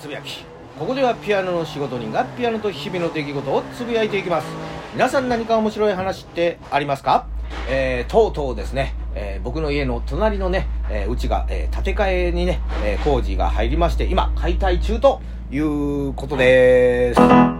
つぶやき。ここではピアノの仕事人がピアノと日々の出来事をつぶやいていきます。皆さん何か面白い話ってありますか？えー、とうとうですね、えー、僕の家の隣のね、えー、うちが、え建て替えにね、え工事が入りまして今解体中ということです。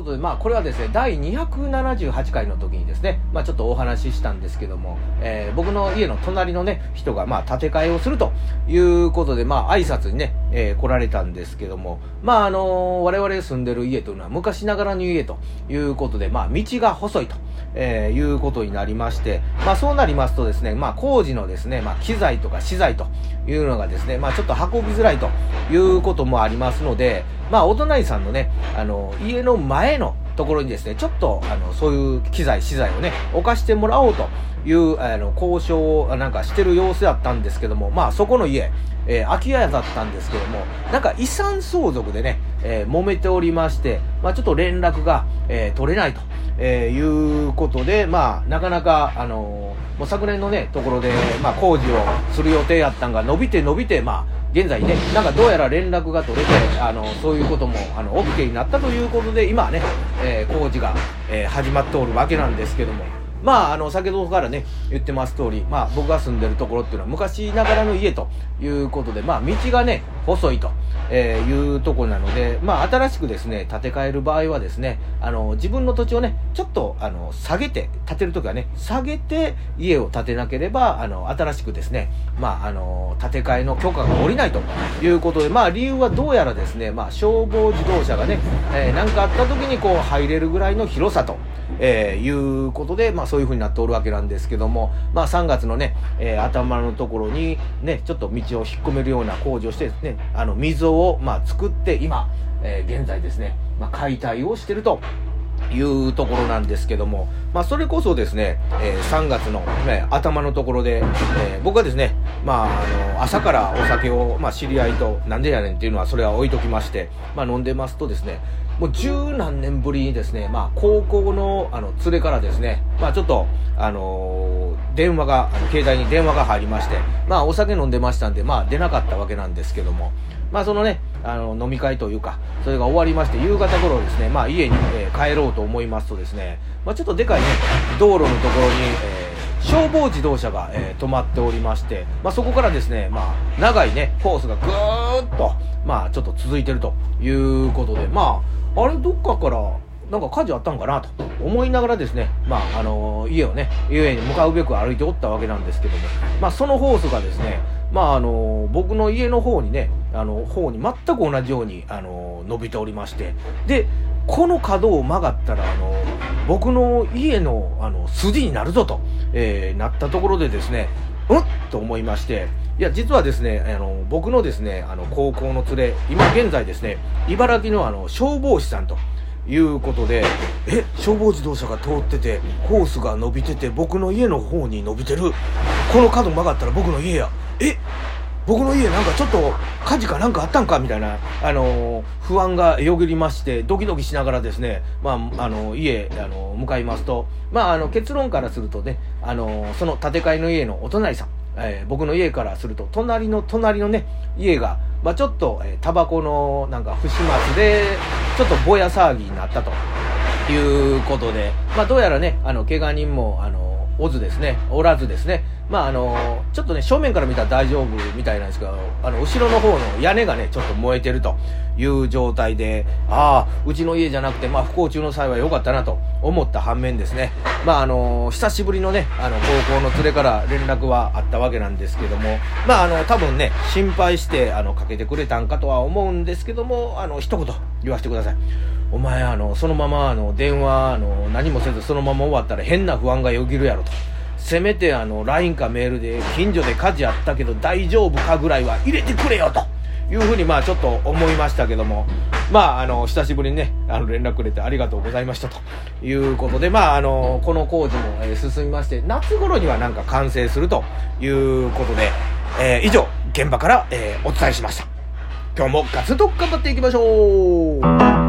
ことで、まあ、これはですね、第278回の時にですね、まあ、ちょっとお話ししたんですけども、えー、僕の家の隣のね、人が、まあ、建て替えをするということで、まあ、挨拶にね、えー、来られたんですけども、まあ、あのー、我々住んでる家というのは昔ながらの家ということで、まあ、道が細いと。えー、いうことになりまして、まあそうなりますとですね、まあ工事のですね、まあ機材とか資材というのがですね、まあちょっと運びづらいということもありますので、まあお隣さんのね、あの、家の前のところにですね、ちょっと、あの、そういう機材、資材をね、置かしてもらおうという、あの、交渉をなんかしてる様子だったんですけども、まあそこの家、えー、空き家だったんですけども、なんか遺産相続でね、えー、揉めておりまして、まあちょっと連絡が、えー、取れないと。えー、いうことで、まあ、なかなか、あのー、もう昨年のね、ところで、まあ、工事をする予定やったんが、伸びて伸びて、まあ、現在ね、なんかどうやら連絡が取れて、あの、そういうことも、あの、OK になったということで、今はね、えー、工事が、えー、始まっておるわけなんですけども、まあ、あの、先ほどからね、言ってます通り、まあ、僕が住んでるところっていうのは昔ながらの家ということで、まあ、道がね、細いと、えいうところなので、まあ、新しくですね、建て替える場合はですね、あの、自分の土地をね、ちょっと、あの、下げて、建てるときはね、下げて家を建てなければ、あの、新しくですね、まあ、あの、建て替えの許可が下りないということで、まあ、理由はどうやらですね、まあ、消防自動車がね、えー、かあった時にこう、入れるぐらいの広さと、えー、いうことで、まあそういう風になっておるわけなんですけども、まあ3月のね、えー、頭のところにね、ちょっと道を引っ込めるような工事をしてですね、あの溝をまあ作って今、えー、現在ですね、まあ解体をしてるというところなんですけども、まあ、それこそですね、えー、3月の、ね、頭のところで、えー、僕はですね、まあ、あの、朝からお酒を、まあ、知り合いと、なんでやねんっていうのは、それは置いときまして、まあ、飲んでますとですね、もう十何年ぶりにですね、まあ、高校の、あの、連れからですね、まあ、ちょっと、あのー、電話が、携帯に電話が入りまして、まあ、お酒飲んでましたんで、まあ、出なかったわけなんですけども、まあ、そのね、あの、飲み会というか、それが終わりまして、夕方頃ですね、まあ、家に、えー、帰ろうと思いますとですね、まあ、ちょっとでかいね、道路のところに、えー、消防自動車が、えー、止まっておりまして、まあ、そこからですね、まあ、長いね、コースがぐーっと、まあ、ちょっと続いてるということで、まあ、あれどっかからなんか火事あったんかなと思いながらですね、まあ、あのー、家をね、家に向かうべく歩いておったわけなんですけども、まあ、そのホースがですね、まあ、あのー、僕の家の方にね、あの、方に全く同じように、あの、伸びておりまして、で、この角を曲がったら、あの僕の家の、あの、筋になるぞと、えなったところでですね、うんと思いまして、いや、実はですね、あの、僕のですね、あの、高校の連れ、今現在ですね、茨城のあの、消防士さんということで、え、消防自動車が通ってて、ホースが伸びてて、僕の家の方に伸びてる。この角曲がったら僕の家や。え、僕の家なんかちょっと火事かなんかあったんかみたいな、あの不安がよぎりまして、ドキドキしながらですね、まあ、あの家、あの向かいますと、まあ、あの、結論からするとね、あのその建て替えの家のお隣さん、えー、僕の家からすると、隣の隣のね、家が、まあ、ちょっと、えー、タバコのなんか不始末で、ちょっとぼや騒ぎになったということで、まあ、どうやらね、あの、怪我人も、あの、おずですね、おらずですね、まああのちょっとね、正面から見たら大丈夫みたいなんですけど、あの、後ろの方の屋根がね、ちょっと燃えてるという状態で、ああ、うちの家じゃなくて、まあ不幸中の幸い良かったなと思った反面ですね、まああの久しぶりのね、あの、高校の連れから連絡はあったわけなんですけども、まああの、多分ね、心配して、あの、かけてくれたんかとは思うんですけども、あの、一言言わせてください。お前、あの、そのまま、あの、電話、あの、何もせずそのまま終わったら変な不安がよぎるやろと。せめてあの LINE かメールで近所で火事あったけど大丈夫かぐらいは入れてくれよと。いうふうにまあちょっと思いましたけども。まああの久しぶりにねあの連絡くれてありがとうございましたと。いうことでまああのこの工事も、え進みまして夏頃にはなんか完成すると。いうことで、えー、以上現場から、えー、お伝えしました。今日もガツンと頑張っていきましょう。